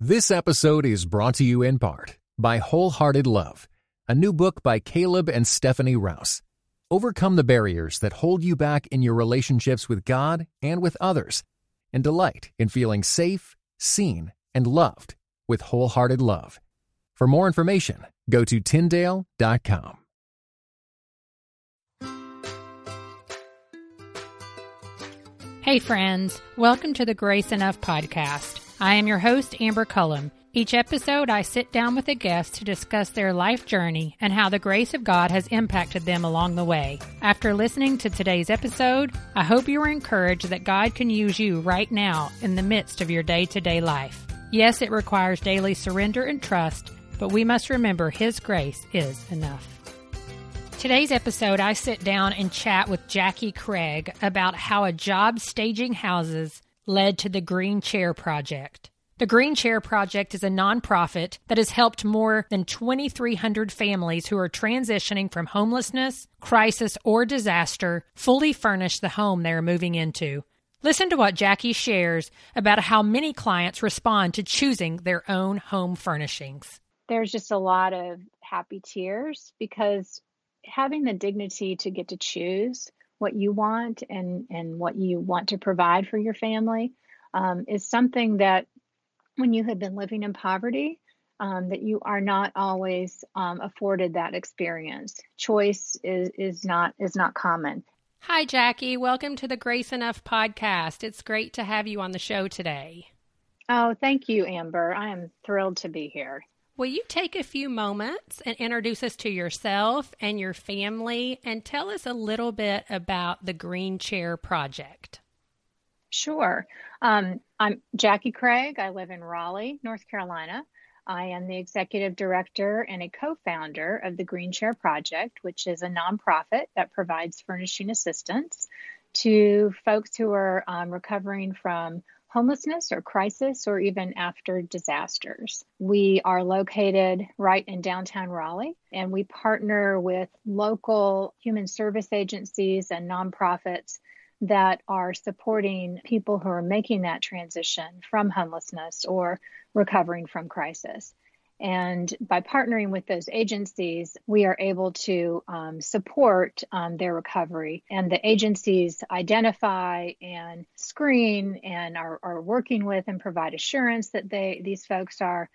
This episode is brought to you in part by Wholehearted Love, a new book by Caleb and Stephanie Rouse. Overcome the barriers that hold you back in your relationships with God and with others, and delight in feeling safe, seen, and loved with Wholehearted Love. For more information, go to Tyndale.com. Hey, friends. Welcome to the Grace Enough podcast. I am your host, Amber Cullum. Each episode, I sit down with a guest to discuss their life journey and how the grace of God has impacted them along the way. After listening to today's episode, I hope you are encouraged that God can use you right now in the midst of your day to day life. Yes, it requires daily surrender and trust, but we must remember His grace is enough. Today's episode, I sit down and chat with Jackie Craig about how a job staging houses led to the Green Chair Project. The Green Chair Project is a nonprofit that has helped more than 2,300 families who are transitioning from homelessness, crisis, or disaster fully furnish the home they are moving into. Listen to what Jackie shares about how many clients respond to choosing their own home furnishings. There's just a lot of happy tears because having the dignity to get to choose what you want and and what you want to provide for your family um, is something that when you have been living in poverty um, that you are not always um, afforded that experience. Choice is is not is not common. Hi jackie. Welcome to the grace enough podcast. It's great to have you on the show today. Oh thank you amber. I am thrilled to be here Will you take a few moments and introduce us to yourself and your family and tell us a little bit about the Green Chair Project? Sure. Um, I'm Jackie Craig. I live in Raleigh, North Carolina. I am the executive director and a co founder of the Green Chair Project, which is a nonprofit that provides furnishing assistance to folks who are um, recovering from homelessness or crisis or even after disasters. We are located right in downtown Raleigh and we partner with local human service agencies and nonprofits that are supporting people who are making that transition from homelessness or recovering from crisis. And by partnering with those agencies, we are able to um, support um, their recovery. And the agencies identify and screen and are, are working with and provide assurance that they these folks are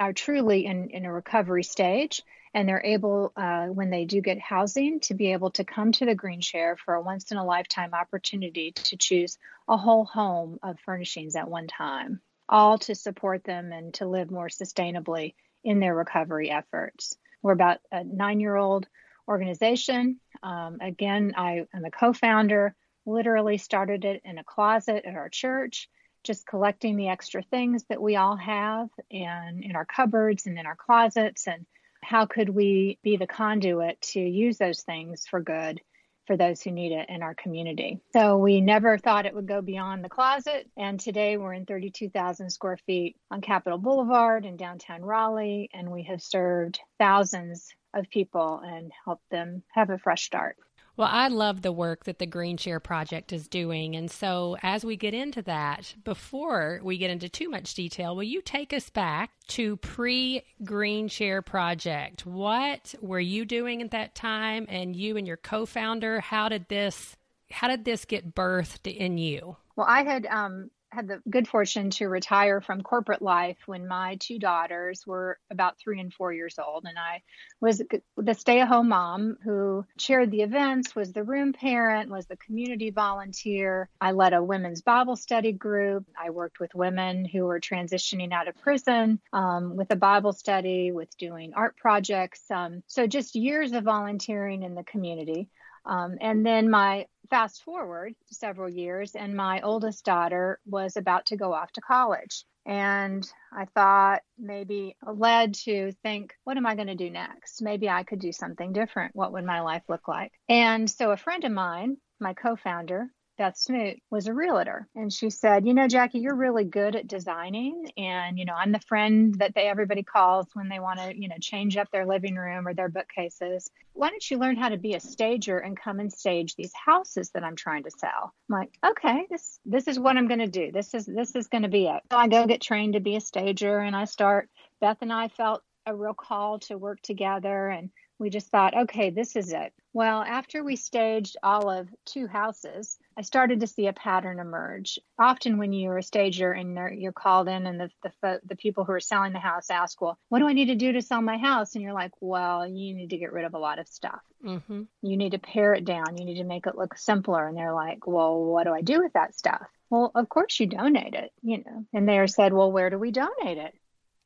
are truly in, in a recovery stage and they're able uh, when they do get housing to be able to come to the green chair for a once in a lifetime opportunity to choose a whole home of furnishings at one time all to support them and to live more sustainably in their recovery efforts. We're about a nine year old organization. Um, again, I am a co founder, literally started it in a closet at our church, just collecting the extra things that we all have and in our cupboards and in our closets. And how could we be the conduit to use those things for good for those who need it in our community. So we never thought it would go beyond the closet. And today we're in 32,000 square feet on Capitol Boulevard in downtown Raleigh, and we have served thousands of people and helped them have a fresh start. Well, I love the work that the Green Chair Project is doing. And so, as we get into that, before we get into too much detail, will you take us back to pre Green Chair Project? What were you doing at that time? And you and your co founder, how did this? How did this get birthed in you? Well, I had um, had the good fortune to retire from corporate life when my two daughters were about three and four years old. And I was the stay at home mom who chaired the events, was the room parent, was the community volunteer. I led a women's Bible study group. I worked with women who were transitioning out of prison um, with a Bible study, with doing art projects. Um, so just years of volunteering in the community. Um, and then my fast forward several years, and my oldest daughter was about to go off to college. And I thought maybe led to think, what am I going to do next? Maybe I could do something different. What would my life look like? And so a friend of mine, my co founder, Beth Smoot, was a realtor. And she said, You know, Jackie, you're really good at designing. And, you know, I'm the friend that they everybody calls when they want to, you know, change up their living room or their bookcases. Why don't you learn how to be a stager and come and stage these houses that I'm trying to sell? I'm like, okay, this this is what I'm gonna do. This is this is gonna be it. So I go get trained to be a stager and I start Beth and I felt a real call to work together and we just thought, okay, this is it. Well, after we staged all of two houses, I started to see a pattern emerge. Often, when you're a stager and you're called in, and the, the the people who are selling the house ask, "Well, what do I need to do to sell my house?" and you're like, "Well, you need to get rid of a lot of stuff. Mm-hmm. You need to pare it down. You need to make it look simpler." And they're like, "Well, what do I do with that stuff?" Well, of course you donate it, you know. And they are said, "Well, where do we donate it?"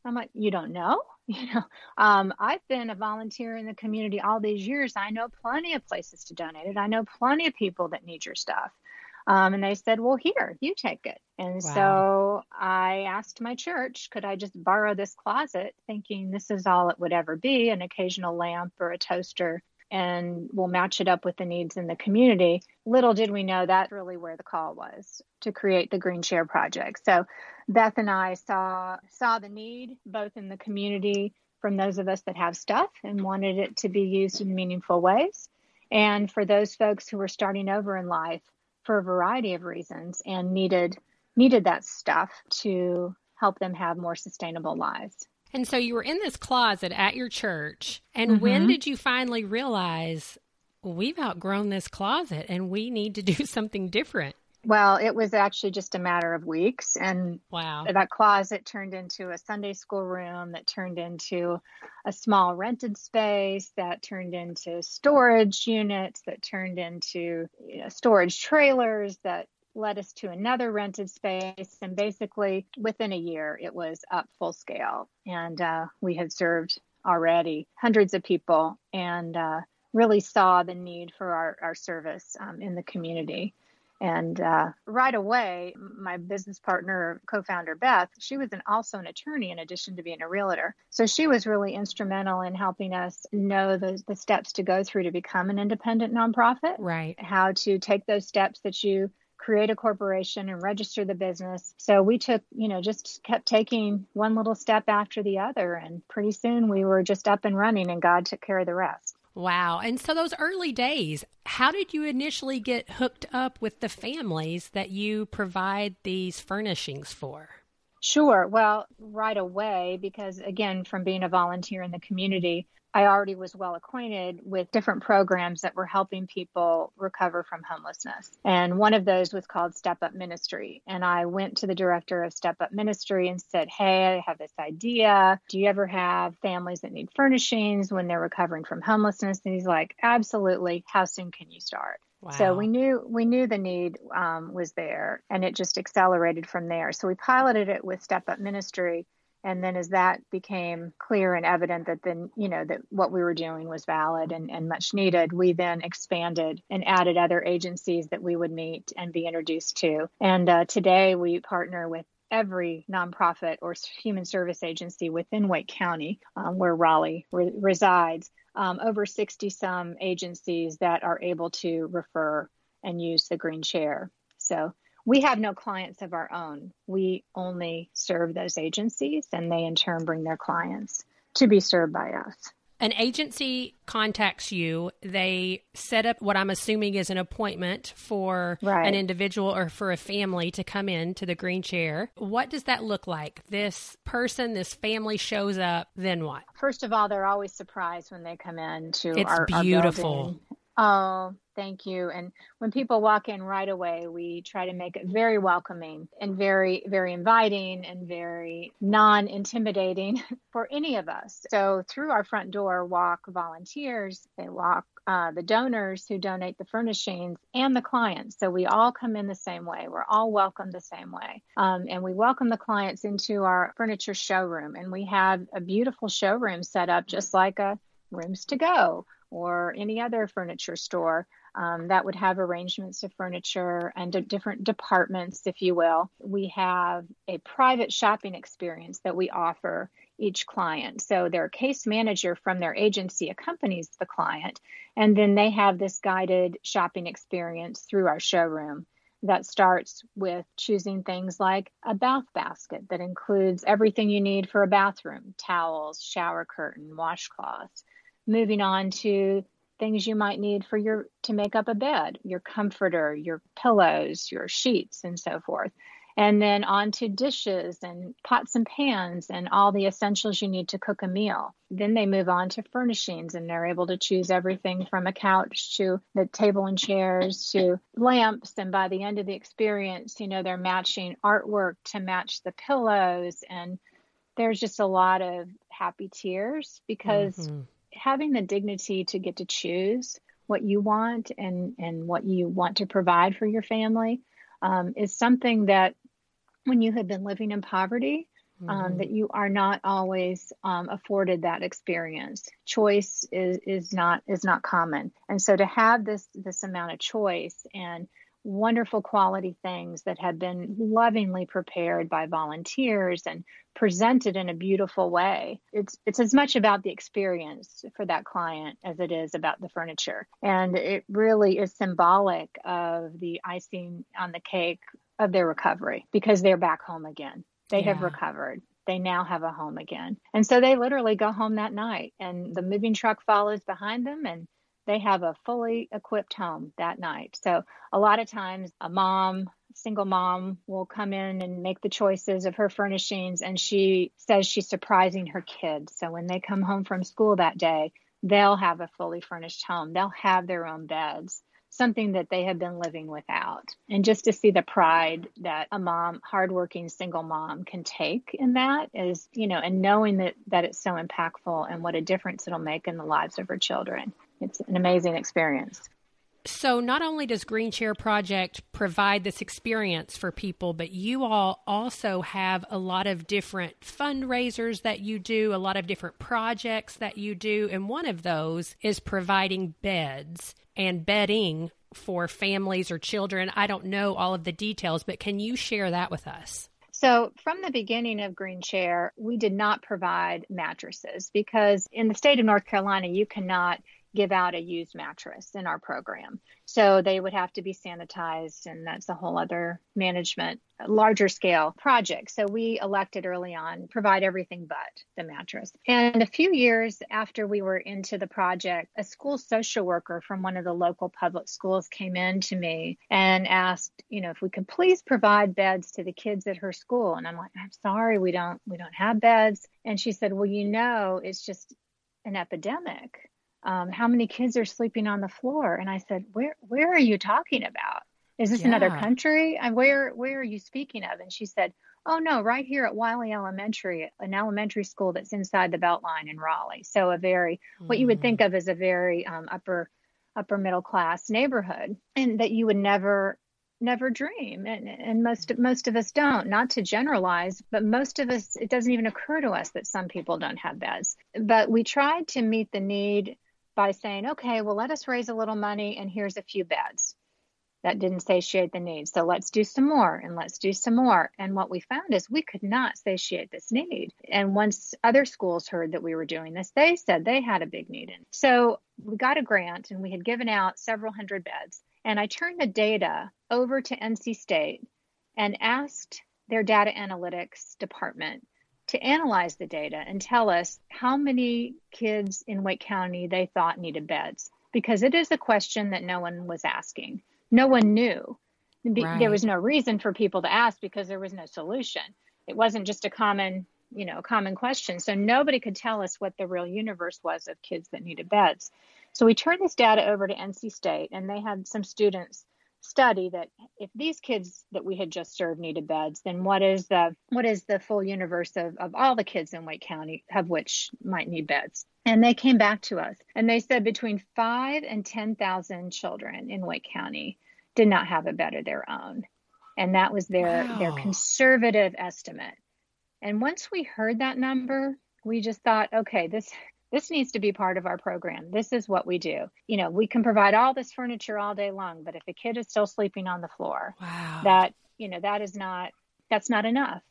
I'm like, "You don't know?" you know um, i've been a volunteer in the community all these years i know plenty of places to donate it. I know plenty of people that need your stuff. Um, and they said well here you take it. And wow. so i asked my church could i just borrow this closet? Thinking this is all it would ever be an occasional lamp or a toaster and we'll match it up with the needs in the community. Little did we know that's really where the call was to create the Green Chair Project. So Beth and I saw saw the need both in the community from those of us that have stuff and wanted it to be used in meaningful ways, and for those folks who were starting over in life for a variety of reasons and needed needed that stuff to help them have more sustainable lives. And so you were in this closet at your church. And mm-hmm. when did you finally realize we've outgrown this closet and we need to do something different? Well, it was actually just a matter of weeks. And wow. that closet turned into a Sunday school room that turned into a small rented space that turned into storage units that turned into you know, storage trailers that led us to another rented space. And basically, within a year, it was up full scale. And uh, we had served already hundreds of people and uh, really saw the need for our, our service um, in the community. And uh, right away, my business partner, co founder Beth, she was an, also an attorney in addition to being a realtor. So she was really instrumental in helping us know the, the steps to go through to become an independent nonprofit. Right. How to take those steps that you create a corporation and register the business. So we took, you know, just kept taking one little step after the other. And pretty soon we were just up and running, and God took care of the rest. Wow. And so those early days, how did you initially get hooked up with the families that you provide these furnishings for? Sure. Well, right away, because again, from being a volunteer in the community, I already was well acquainted with different programs that were helping people recover from homelessness. And one of those was called Step Up Ministry. And I went to the director of Step Up Ministry and said, Hey, I have this idea. Do you ever have families that need furnishings when they're recovering from homelessness? And he's like, Absolutely. How soon can you start? Wow. So we knew we knew the need um, was there, and it just accelerated from there. So we piloted it with Step Up Ministry, and then as that became clear and evident that then you know that what we were doing was valid and, and much needed we then expanded and added other agencies that we would meet and be introduced to and uh, today we partner with every nonprofit or human service agency within Wake County, um, where Raleigh re- resides, um, over 60 some agencies that are able to refer and use the green chair. So we have no clients of our own. We only serve those agencies, and they in turn bring their clients to be served by us. An agency contacts you. They set up what I'm assuming is an appointment for right. an individual or for a family to come in to the green chair. What does that look like? This person, this family shows up, then what? First of all, they're always surprised when they come in to it's our, beautiful. Our oh, Thank you. And when people walk in right away, we try to make it very welcoming and very, very inviting and very non intimidating for any of us. So through our front door walk volunteers, they walk uh, the donors who donate the furnishings and the clients. So we all come in the same way. We're all welcome the same way. Um, and we welcome the clients into our furniture showroom. And we have a beautiful showroom set up just like a rooms to go or any other furniture store um, that would have arrangements of furniture and d- different departments, if you will. We have a private shopping experience that we offer each client. So their case manager from their agency accompanies the client, and then they have this guided shopping experience through our showroom. that starts with choosing things like a bath basket that includes everything you need for a bathroom towels, shower curtain, washcloths. Moving on to things you might need for your to make up a bed, your comforter, your pillows, your sheets, and so forth and then on to dishes and pots and pans and all the essentials you need to cook a meal. Then they move on to furnishings and they're able to choose everything from a couch to the table and chairs to lamps. And by the end of the experience, you know, they're matching artwork to match the pillows. And there's just a lot of happy tears because mm-hmm. Having the dignity to get to choose what you want and, and what you want to provide for your family um, is something that when you have been living in poverty um, mm-hmm. um, that you are not always um, afforded that experience choice is is not is not common and so to have this this amount of choice and wonderful quality things that have been lovingly prepared by volunteers and presented in a beautiful way. It's it's as much about the experience for that client as it is about the furniture. And it really is symbolic of the icing on the cake of their recovery because they're back home again. They yeah. have recovered. They now have a home again. And so they literally go home that night and the moving truck follows behind them and they have a fully equipped home that night. So a lot of times a mom, single mom will come in and make the choices of her furnishings and she says she's surprising her kids. So when they come home from school that day, they'll have a fully furnished home. They'll have their own beds something that they have been living without. And just to see the pride that a mom, hardworking single mom, can take in that is, you know, and knowing that that it's so impactful and what a difference it'll make in the lives of her children. It's an amazing experience. So, not only does Green Chair Project provide this experience for people, but you all also have a lot of different fundraisers that you do, a lot of different projects that you do. And one of those is providing beds and bedding for families or children. I don't know all of the details, but can you share that with us? So, from the beginning of Green Chair, we did not provide mattresses because in the state of North Carolina, you cannot give out a used mattress in our program. So they would have to be sanitized, and that's a whole other management, larger scale project. So we elected early on provide everything but the mattress. And a few years after we were into the project, a school social worker from one of the local public schools came in to me and asked, you know, if we could please provide beds to the kids at her school. And I'm like, I'm sorry, we don't we don't have beds. And she said, well, you know, it's just an epidemic um, how many kids are sleeping on the floor? And I said, where, where are you talking about? Is this yeah. another country? And where, where are you speaking of? And she said, oh no, right here at Wiley Elementary, an elementary school that's inside the Beltline in Raleigh. So a very, mm. what you would think mm. of as a very um, upper, upper middle class neighborhood and that you would never never dream and, and most most of us don't not to generalize but most of us it doesn't even occur to us that some people don't have beds but we tried to meet the need by saying, okay, well, let us raise a little money and here's a few beds. That didn't satiate the need. So let's do some more and let's do some more. And what we found is we could not satiate this need. And once other schools heard that we were doing this, they said they had a big need. And so we got a grant and we had given out several hundred beds. And I turned the data over to NC State and asked their data analytics department to analyze the data and tell us how many kids in Wake County they thought needed beds because it is a question that no one was asking. No one knew. Right. There was no reason for people to ask because there was no solution. It wasn't just a common, you know, common question. So nobody could tell us what the real universe was of kids that needed beds. So we turned this data over to NC State and they had some students study that if these kids that we had just served needed beds, then what is the what is the full universe of, of all the kids in Wake County of which might need beds? And they came back to us and they said between five and ten thousand children in Wake County did not have a bed of their own. And that was their wow. their conservative estimate. And once we heard that number, we just thought, okay, this this needs to be part of our program. This is what we do. You know, we can provide all this furniture all day long, but if a kid is still sleeping on the floor, wow. that, you know, that is not, that's not enough.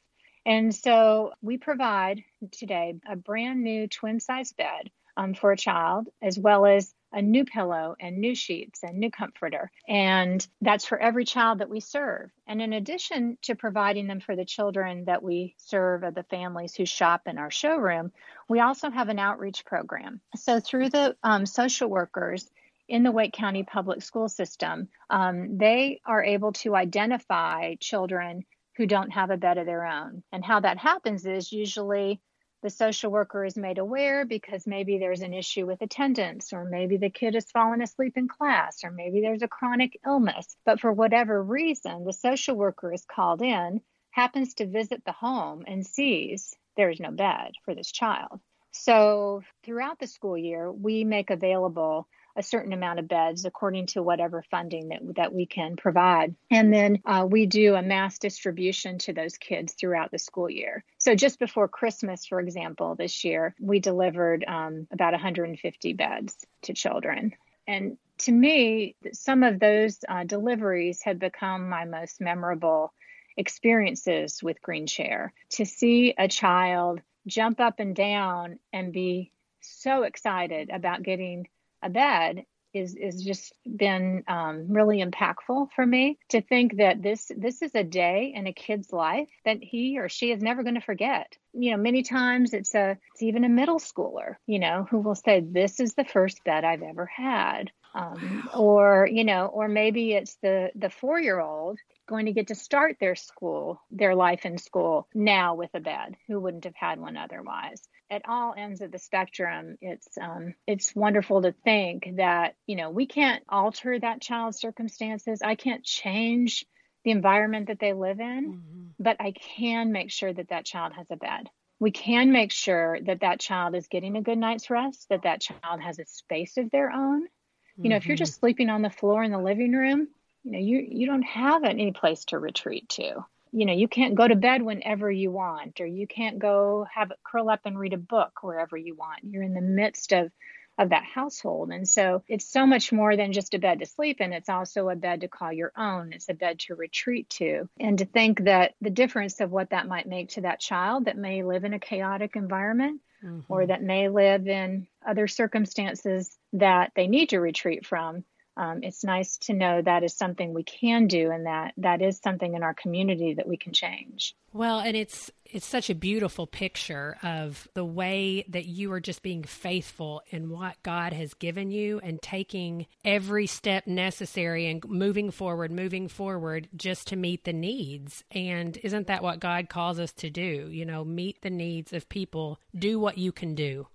And so we provide today a brand new twin size bed um, for a child, as well as a new pillow and new sheets and new comforter. And that's for every child that we serve. And in addition to providing them for the children that we serve of the families who shop in our showroom, we also have an outreach program. So through the um, social workers, in the Wake County Public School System, um, they are able to identify children who don't have a bed of their own. And how that happens is usually the social worker is made aware because maybe there's an issue with attendance, or maybe the kid has fallen asleep in class, or maybe there's a chronic illness. But for whatever reason, the social worker is called in, happens to visit the home, and sees there is no bed for this child. So throughout the school year, we make available a certain amount of beds according to whatever funding that, that we can provide. And then uh, we do a mass distribution to those kids throughout the school year. So just before Christmas, for example, this year, we delivered um, about 150 beds to children. And to me, some of those uh, deliveries have become my most memorable experiences with Green Chair. To see a child jump up and down and be so excited about getting a bed is is just been um, really impactful for me to think that this this is a day in a kid's life that he or she is never going to forget. You know, many times it's a it's even a middle schooler, you know, who will say, "This is the first bed I've ever had," um, or you know, or maybe it's the the four year old going to get to start their school, their life in school now with a bed, who wouldn't have had one otherwise at all ends of the spectrum it's um, it's wonderful to think that you know we can't alter that child's circumstances i can't change the environment that they live in mm-hmm. but i can make sure that that child has a bed we can make sure that that child is getting a good night's rest that that child has a space of their own mm-hmm. you know if you're mm-hmm. just sleeping on the floor in the living room you know you you don't have any place to retreat to you know you can't go to bed whenever you want or you can't go have curl up and read a book wherever you want. You're in the midst of of that household. And so it's so much more than just a bed to sleep in it's also a bed to call your own. It's a bed to retreat to. And to think that the difference of what that might make to that child that may live in a chaotic environment mm-hmm. or that may live in other circumstances that they need to retreat from um, it's nice to know that is something we can do and that that is something in our community that we can change. Well and it's it's such a beautiful picture of the way that you are just being faithful in what god has given you and taking every step necessary and moving forward moving forward just to meet the needs. And isn't that what god calls us to do? You know meet the needs of people do what you can do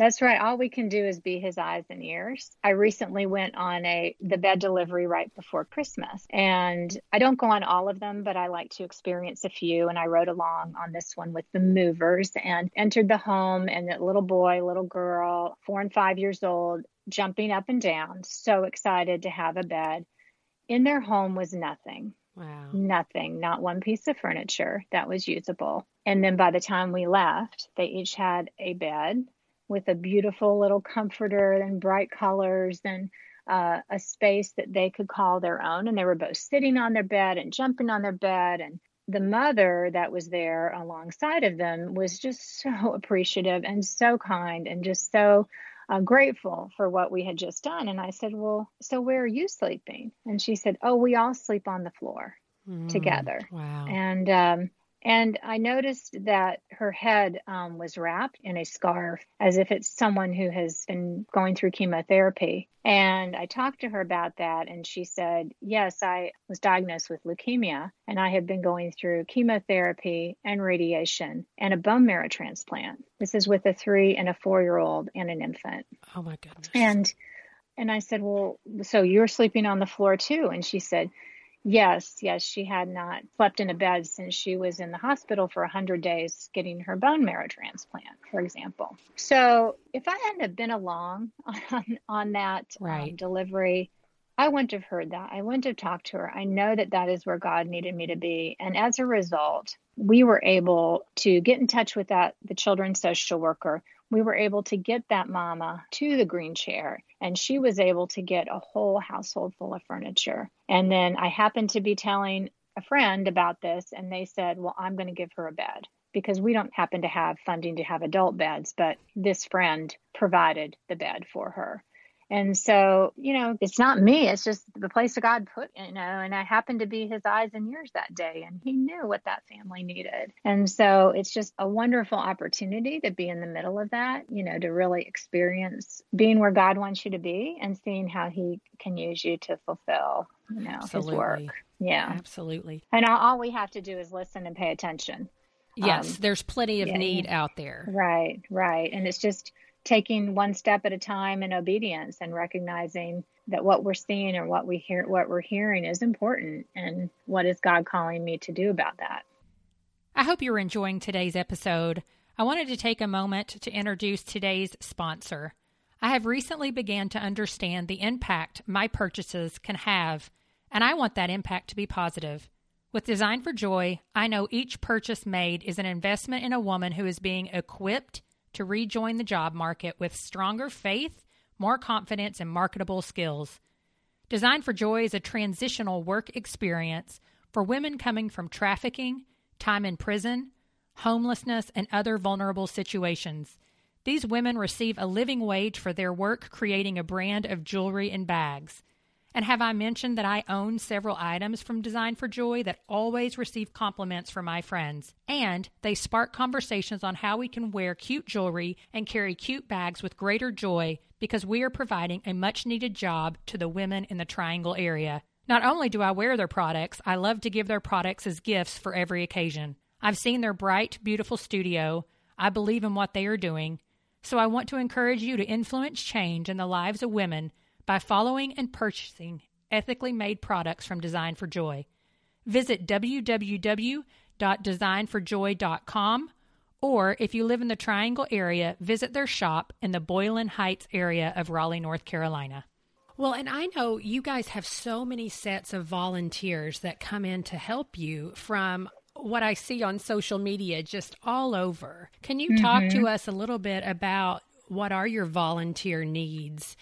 that's right. All we can do is be his eyes and ears. I recently went on a the bed delivery right before Christmas. And I don't go on all of them, but I like to experience a few and I rode along on this one with the movers and entered the home and a little boy, little girl, 4 and 5 years old, jumping up and down, so excited to have a bed. In their home was nothing. Wow. Nothing, not one piece of furniture that was usable. And then by the time we left, they each had a bed, with a beautiful little comforter and bright colors and uh, a space that they could call their own. And they were both sitting on their bed and jumping on their bed. And the mother that was there alongside of them was just so appreciative and so kind and just so uh, grateful for what we had just done. And I said, Well, so where are you sleeping? And she said, Oh, we all sleep on the floor mm, together. Wow. And um, and I noticed that her head um, was wrapped in a scarf as if it's someone who has been going through chemotherapy. And I talked to her about that, and she said, Yes, I was diagnosed with leukemia, and I have been going through chemotherapy and radiation and a bone marrow transplant. This is with a three and a four year old and an infant. Oh, my goodness. And and I said, Well, so you're sleeping on the floor too? And she said, Yes, yes, she had not slept in a bed since she was in the hospital for 100 days getting her bone marrow transplant, for example. So, if I hadn't have been along on, on that um, right. um, delivery, I wouldn't have heard that. I wouldn't have talked to her. I know that that is where God needed me to be. And as a result, we were able to get in touch with that the children's social worker we were able to get that mama to the green chair and she was able to get a whole household full of furniture. And then I happened to be telling a friend about this and they said, Well, I'm going to give her a bed because we don't happen to have funding to have adult beds, but this friend provided the bed for her. And so, you know, it's not me, it's just the place that God put, you know, and I happened to be his eyes and ears that day. And he knew what that family needed. And so it's just a wonderful opportunity to be in the middle of that, you know, to really experience being where God wants you to be and seeing how he can use you to fulfill, you know, Absolutely. his work. Yeah. Absolutely. And all, all we have to do is listen and pay attention. Yes, Um, there's plenty of yeah, need out there. Right, right. And it's just taking one step at a time in obedience and recognizing that what we're seeing or what we hear what we're hearing is important and what is God calling me to do about that. I hope you're enjoying today's episode. I wanted to take a moment to introduce today's sponsor. I have recently began to understand the impact my purchases can have, and I want that impact to be positive. With Design for Joy, I know each purchase made is an investment in a woman who is being equipped to rejoin the job market with stronger faith, more confidence, and marketable skills. Design for Joy is a transitional work experience for women coming from trafficking, time in prison, homelessness, and other vulnerable situations. These women receive a living wage for their work creating a brand of jewelry and bags. And have I mentioned that I own several items from Design for Joy that always receive compliments from my friends? And they spark conversations on how we can wear cute jewelry and carry cute bags with greater joy because we are providing a much needed job to the women in the Triangle area. Not only do I wear their products, I love to give their products as gifts for every occasion. I've seen their bright, beautiful studio. I believe in what they are doing. So I want to encourage you to influence change in the lives of women by following and purchasing ethically made products from Design for Joy. Visit www.designforjoy.com or if you live in the Triangle area, visit their shop in the Boylan Heights area of Raleigh, North Carolina. Well, and I know you guys have so many sets of volunteers that come in to help you from what I see on social media just all over. Can you talk to mm-hmm. us a little bit about what are your volunteer needs?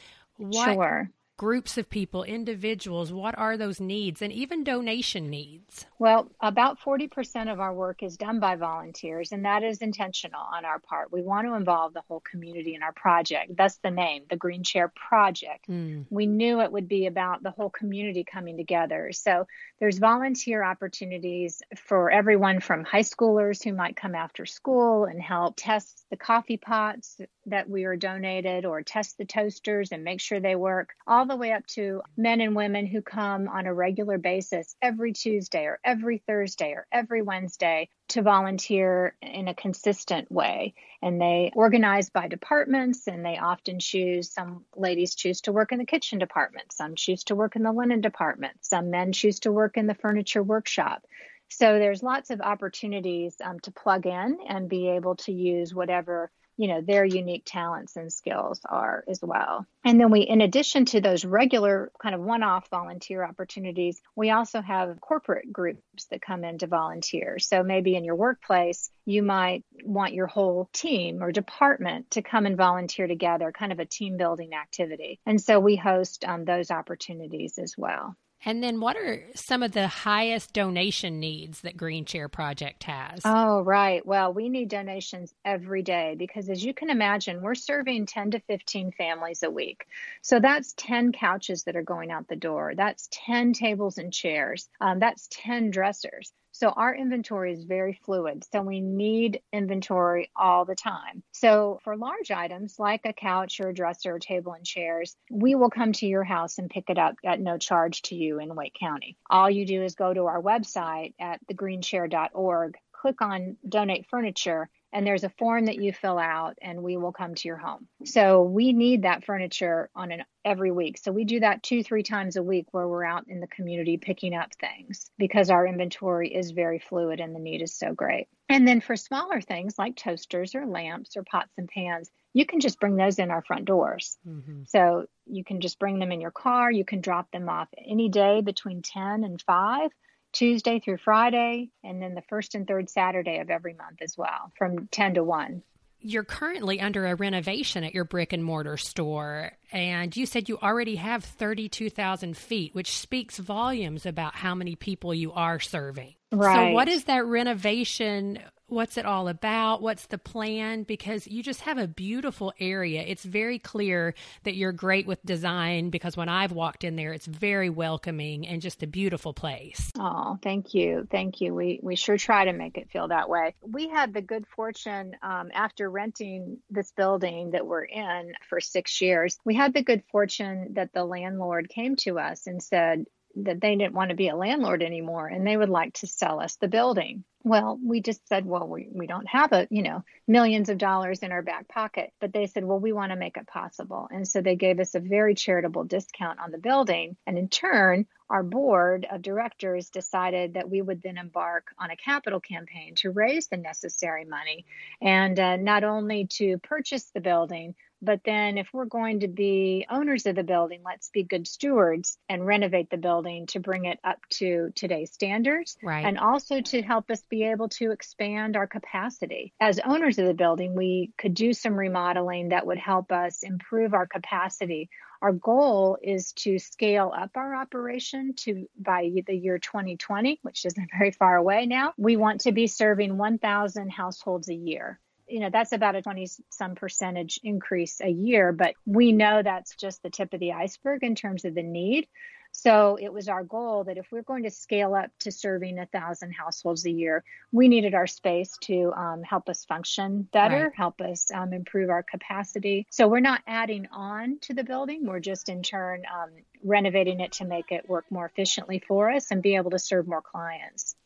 Sure. Groups of people, individuals, what are those needs and even donation needs? Well, about 40% of our work is done by volunteers, and that is intentional on our part. We want to involve the whole community in our project. That's the name, the Green Chair Project. Hmm. We knew it would be about the whole community coming together. So there's volunteer opportunities for everyone from high schoolers who might come after school and help test the coffee pots that we are donated or test the toasters and make sure they work, all the way up to men and women who come on a regular basis every Tuesday or every Thursday or every Wednesday to volunteer in a consistent way. And they organize by departments and they often choose some ladies choose to work in the kitchen department, some choose to work in the linen department, some men choose to work in the furniture workshop. So there's lots of opportunities um, to plug in and be able to use whatever you know their unique talents and skills are as well. And then we in addition to those regular kind of one-off volunteer opportunities we also have corporate groups that come in to volunteer. So maybe in your workplace you might want your whole team or department to come and volunteer together kind of a team building activity. And so we host um, those opportunities as well And then what are some of the highest donation needs that Green Chair Project has? Oh, right. Well, we need donations every day because, as you can imagine, we're serving 10 to 15 families a week. So that's 10 couches that are going out the door. That's 10 tables and chairs. Um, that's 10 dressers. So our inventory is very fluid. So we need inventory all the time. So for large items like a couch or a dresser or table and chairs, we will come to your house and pick it up at no charge to you in Wake County. All you do is go to our website at thegreenchair.org, click on donate furniture, and there's a form that you fill out and we will come to your home. So we need that furniture on an every week. So we do that 2-3 times a week where we're out in the community picking up things because our inventory is very fluid and the need is so great. And then for smaller things like toasters or lamps or pots and pans, you can just bring those in our front doors. Mm-hmm. So you can just bring them in your car, you can drop them off any day between 10 and 5 Tuesday through Friday, and then the first and third Saturday of every month as well, from 10 to 1. You're currently under a renovation at your brick and mortar store, and you said you already have 32,000 feet, which speaks volumes about how many people you are serving. Right. So, what is that renovation? What's it all about? What's the plan? Because you just have a beautiful area. It's very clear that you're great with design because when I've walked in there, it's very welcoming and just a beautiful place. Oh, thank you. Thank you. We, we sure try to make it feel that way. We had the good fortune um, after renting this building that we're in for six years, we had the good fortune that the landlord came to us and said, that they didn't want to be a landlord anymore and they would like to sell us the building. Well, we just said, well, we, we don't have a, you know, millions of dollars in our back pocket. But they said, well, we want to make it possible. And so they gave us a very charitable discount on the building. And in turn, our board of directors decided that we would then embark on a capital campaign to raise the necessary money and uh, not only to purchase the building, but then, if we're going to be owners of the building, let's be good stewards and renovate the building to bring it up to today's standards. Right. And also to help us be able to expand our capacity. As owners of the building, we could do some remodeling that would help us improve our capacity. Our goal is to scale up our operation to by the year 2020, which isn't very far away now. We want to be serving 1,000 households a year you know that's about a 20 some percentage increase a year but we know that's just the tip of the iceberg in terms of the need. So it was our goal that if we're going to scale up to serving a thousand households a year we needed our space to um, help us function better right. help us um, improve our capacity. So we're not adding on to the building. We're just in turn um, renovating it to make it work more efficiently for us and be able to serve more clients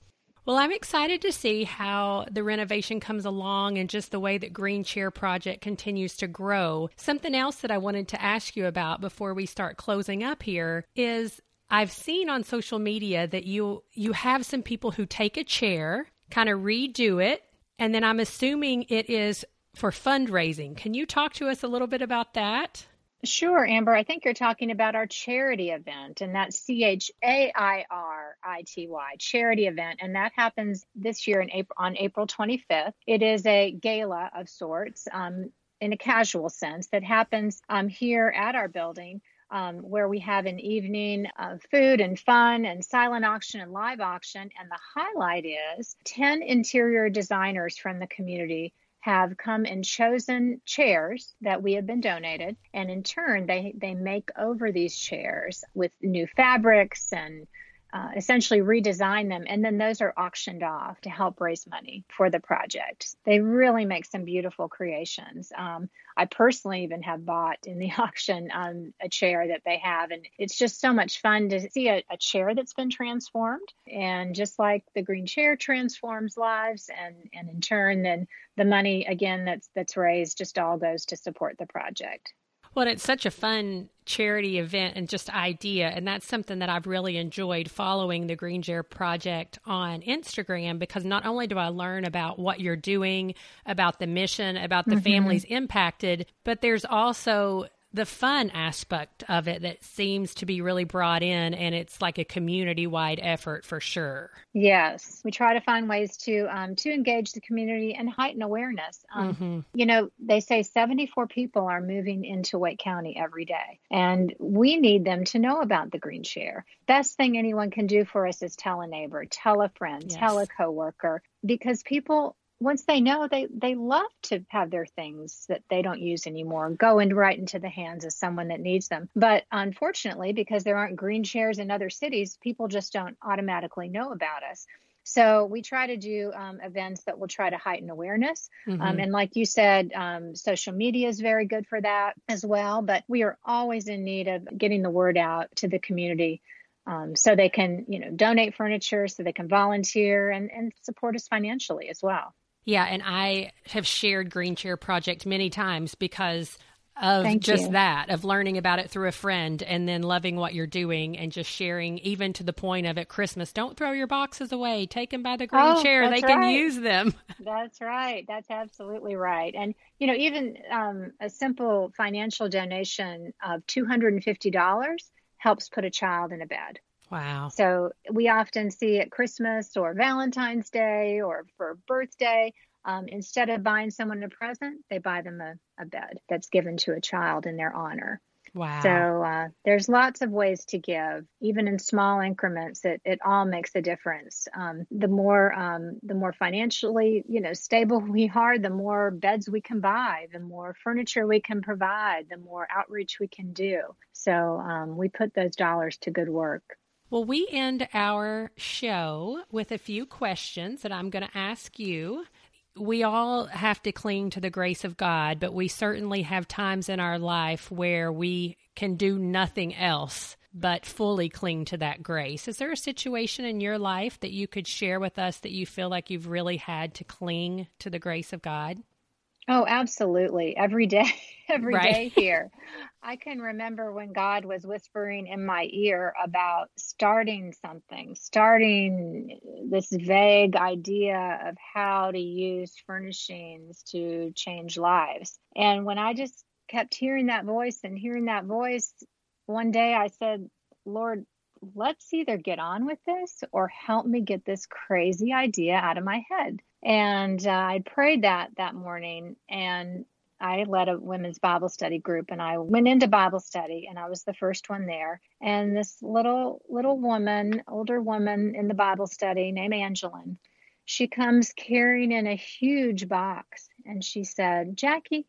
well, I'm excited to see how the renovation comes along and just the way that Green Chair Project continues to grow. Something else that I wanted to ask you about before we start closing up here is I've seen on social media that you you have some people who take a chair, kind of redo it, and then I'm assuming it is for fundraising. Can you talk to us a little bit about that? Sure, Amber. I think you're talking about our charity event, and that's C H A I R I T Y charity event, and that happens this year in April on April 25th. It is a gala of sorts, um, in a casual sense, that happens um, here at our building. Um, where we have an evening of food and fun and silent auction and live auction. And the highlight is 10 interior designers from the community have come and chosen chairs that we have been donated. And in turn they they make over these chairs with new fabrics and uh, essentially redesign them, and then those are auctioned off to help raise money for the project. They really make some beautiful creations. Um, I personally even have bought in the auction um, a chair that they have, and it's just so much fun to see a, a, chair that's been transformed. And just like the green chair transforms lives, and and in turn, then the money again that's that's raised just all goes to support the project. Well, it's such a fun charity event and just idea. And that's something that I've really enjoyed following the Green Chair Project on Instagram because not only do I learn about what you're doing, about the mission, about the mm-hmm. families impacted, but there's also the fun aspect of it that seems to be really brought in and it's like a community wide effort for sure yes we try to find ways to um, to engage the community and heighten awareness um, mm-hmm. you know they say 74 people are moving into wake county every day and we need them to know about the green chair best thing anyone can do for us is tell a neighbor tell a friend yes. tell a coworker because people once they know they they love to have their things that they don't use anymore go and right into the hands of someone that needs them but unfortunately because there aren't green chairs in other cities people just don't automatically know about us so we try to do um, events that will try to heighten awareness. Um, mm-hmm. Um, and like you said, um, social media is very good for that as well. But we are always in need of getting the word out to the community um, so they can, you know, donate furniture, so they can volunteer and, and support us financially as well. Yeah, and I have shared Green Chair Project many times because of Thank just you. that, of learning about it through a friend and then loving what you're doing and just sharing, even to the point of at Christmas, don't throw your boxes away. Take them by the green oh, chair. They right. can use them. That's right. That's absolutely right. And, you know, even um, a simple financial donation of $250 helps put a child in a bed. Wow. So we often see at Christmas or Valentine's Day or for birthday, um, instead of buying someone a present, they buy them a, a bed that's given to a child in their honor. Wow. So uh, there's lots of ways to give, even in small increments. It it all makes a difference. Um, the more um, the more financially you know stable we are, the more beds we can buy, the more furniture we can provide, the more outreach we can do. So um, we put those dollars to good work. Well, we end our show with a few questions that I'm going to ask you we all have to cling to the grace of God, but we certainly have times in our life where we can do nothing else but fully cling to that grace. Is there a situation in your life that you could share with us that you feel like you've really had to cling to the grace of God? Oh, absolutely. Every day, every Right. day here. I can remember when God was whispering in my ear about starting something, starting this vague idea of how to use furnishings to change lives. And when I just kept hearing that voice and hearing that voice, one day I said, Lord, let's either get on with this or help me get this crazy idea out of my head. And uh, I prayed that that morning and I led a women's Bible study group and I went into Bible study and I was the first one there. And this little little woman, older woman in the Bible study named Angeline, she comes carrying in a huge box and she said, "Jackie,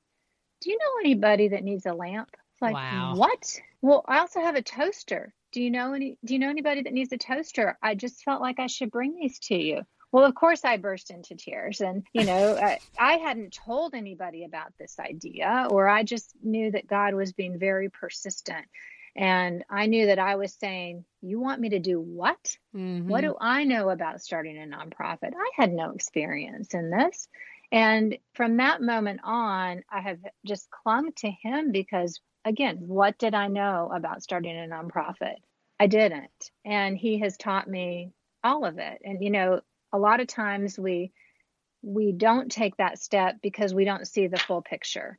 do you know anybody that needs a lamp?" It's like, Wow. "What?" Well, I also have a toaster. Do you know any do you know anybody that needs a toaster? I just felt like I should bring these to you. Well, of course, I burst into tears. And, you know, I, I hadn't told anybody about this idea, or I just knew that God was being very persistent. And I knew that I was saying, You want me to do what? Mhm. What do I know about starting a nonprofit? I had no experience in this. And from that moment on, I have just clung to him because, again, what did I know about starting a nonprofit? I didn't. And he has taught me all of it. And, you know, a lot of times we, we don't take that step because we don't see the full picture.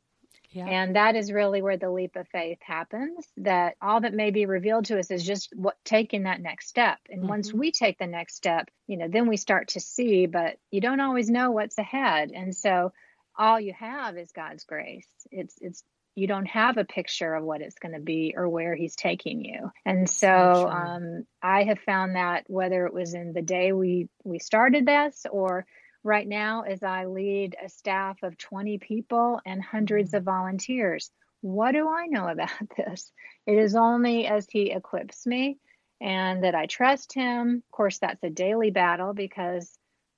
Yeah. And that is really where the leap of faith happens. That all that may be revealed to us is just what taking that next step. And once Mhm. we take the next step, you know, then we start to see, but you don't always know what's ahead. And so all you have is God's grace. It's it's you don't have a picture of what it's going to be or where he's taking you. And So um, I have found that whether it was in the day we we started this or right now as I lead a staff of 20 people and hundreds Mm. of volunteers. What do I know about this? It is only as He equips me and that I trust Him. Of course, that's a daily battle because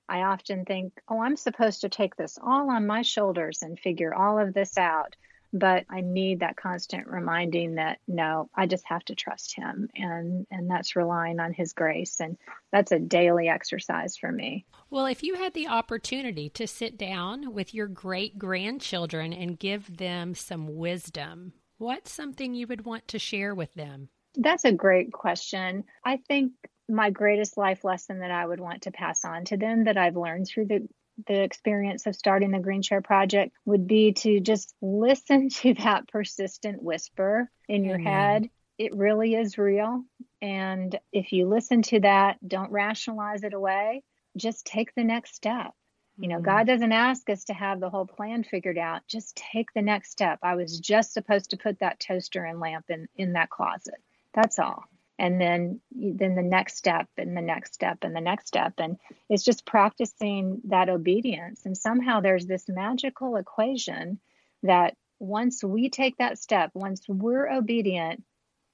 I often think, oh, I'm supposed to take this all on my shoulders and figure all of this out. But I need that constant reminding that no, I just have to trust him and and that's relying on his grace and that's a daily exercise for me. Well, if you had the opportunity to sit down with your great grandchildren and give them some wisdom, what's something you would want to share with them? That's a great question. I think my greatest life lesson that I would want to pass on to them that I've learned through the the experience of starting the Green Chair Project would be to just listen to that persistent whisper in your Amen. head. It really is real. And if you listen to that, don't rationalize it away. Just take the next step. You know, Mhm. God doesn't ask us to have the whole plan figured out. Just take the next step. I was just supposed to put that toaster and lamp in, in that closet. That's all. And then then the next step and the next step and the next step and it's just practicing that obedience and somehow there's this magical equation that once we take that step, once we're obedient,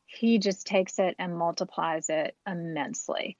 he just takes it and multiplies it immensely.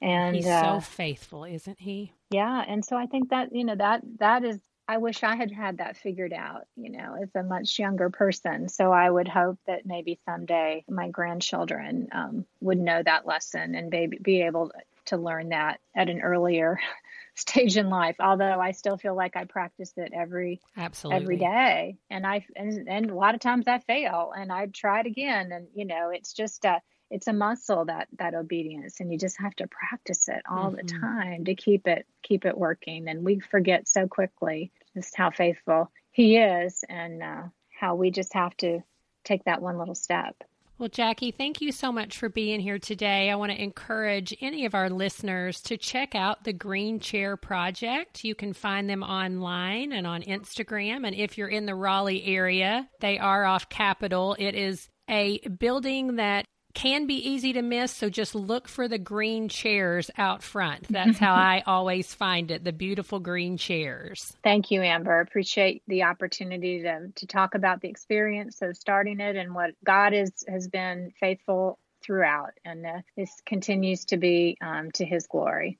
And He's uh, so faithful, isn't he? yeah, and so I think that, you know, that that is I wish I had had that figured out, you know, as a much younger person. So I would hope that maybe someday my grandchildren um, would know that lesson and be, be able to learn that at an earlier stage in life. Although I still feel like I practice it every Absolutely. every day, and I and, and a lot of times I fail, and I try it again, and you know, it's just a it's a muscle that that obedience and you just have to practice it all the Mhm. time to keep it keep it working and we forget so quickly just how faithful he is and uh, how we just have to take that one little step Well, Jackie, thank you so much for being here today. I want to encourage any of our listeners to check out the Green Chair Project. You can find them online and on Instagram. And if you're in the Raleigh area, they are off Capital. It is a building that can be easy to miss, so just look for the green chairs out front. That's how I always find it the beautiful green chairs. Thank you, Amber. Appreciate the opportunity to, to talk about the experience of starting it and what God is, has been faithful throughout. And uh, this continues to be um, to his glory.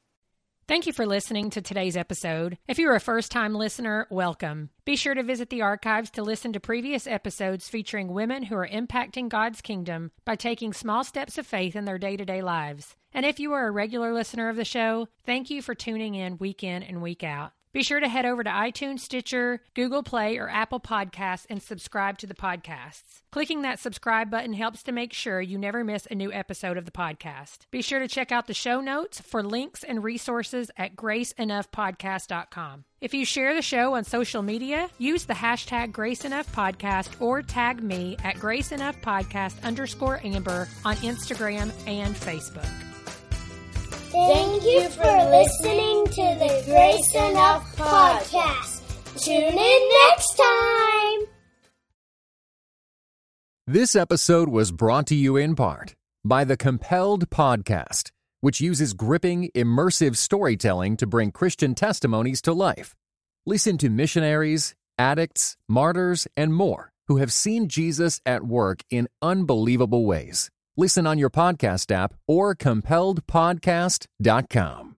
Thank you for listening to today's episode. If you're a first time listener, welcome. Be sure to visit the archives to listen to previous episodes featuring women who are impacting God's kingdom by taking small steps of faith in their day to day lives. And if you are a regular listener of the show, thank you for tuning in week in and week out. Be sure to head over to iTunes, Stitcher, Google Play, or Apple Podcasts and subscribe to the podcasts. Clicking that subscribe button helps to make sure you never miss a new episode of the podcast. Be sure to check out the show notes for links and resources at graceenoughpodcast.com. If you share the show on social media, use the hashtag GraceEnoughPodcast or tag me at GraceEnoughPodcast underscore Amber on Instagram and Facebook. Thank you for listening to the Grace Enough podcast. Tune in next time. This episode was brought to you in part by the Compelled Podcast, which uses gripping, immersive storytelling to bring Christian testimonies to life. Listen to missionaries, addicts, martyrs, and more who have seen Jesus at work in unbelievable ways. Listen on your podcast app or compelledpodcast.com.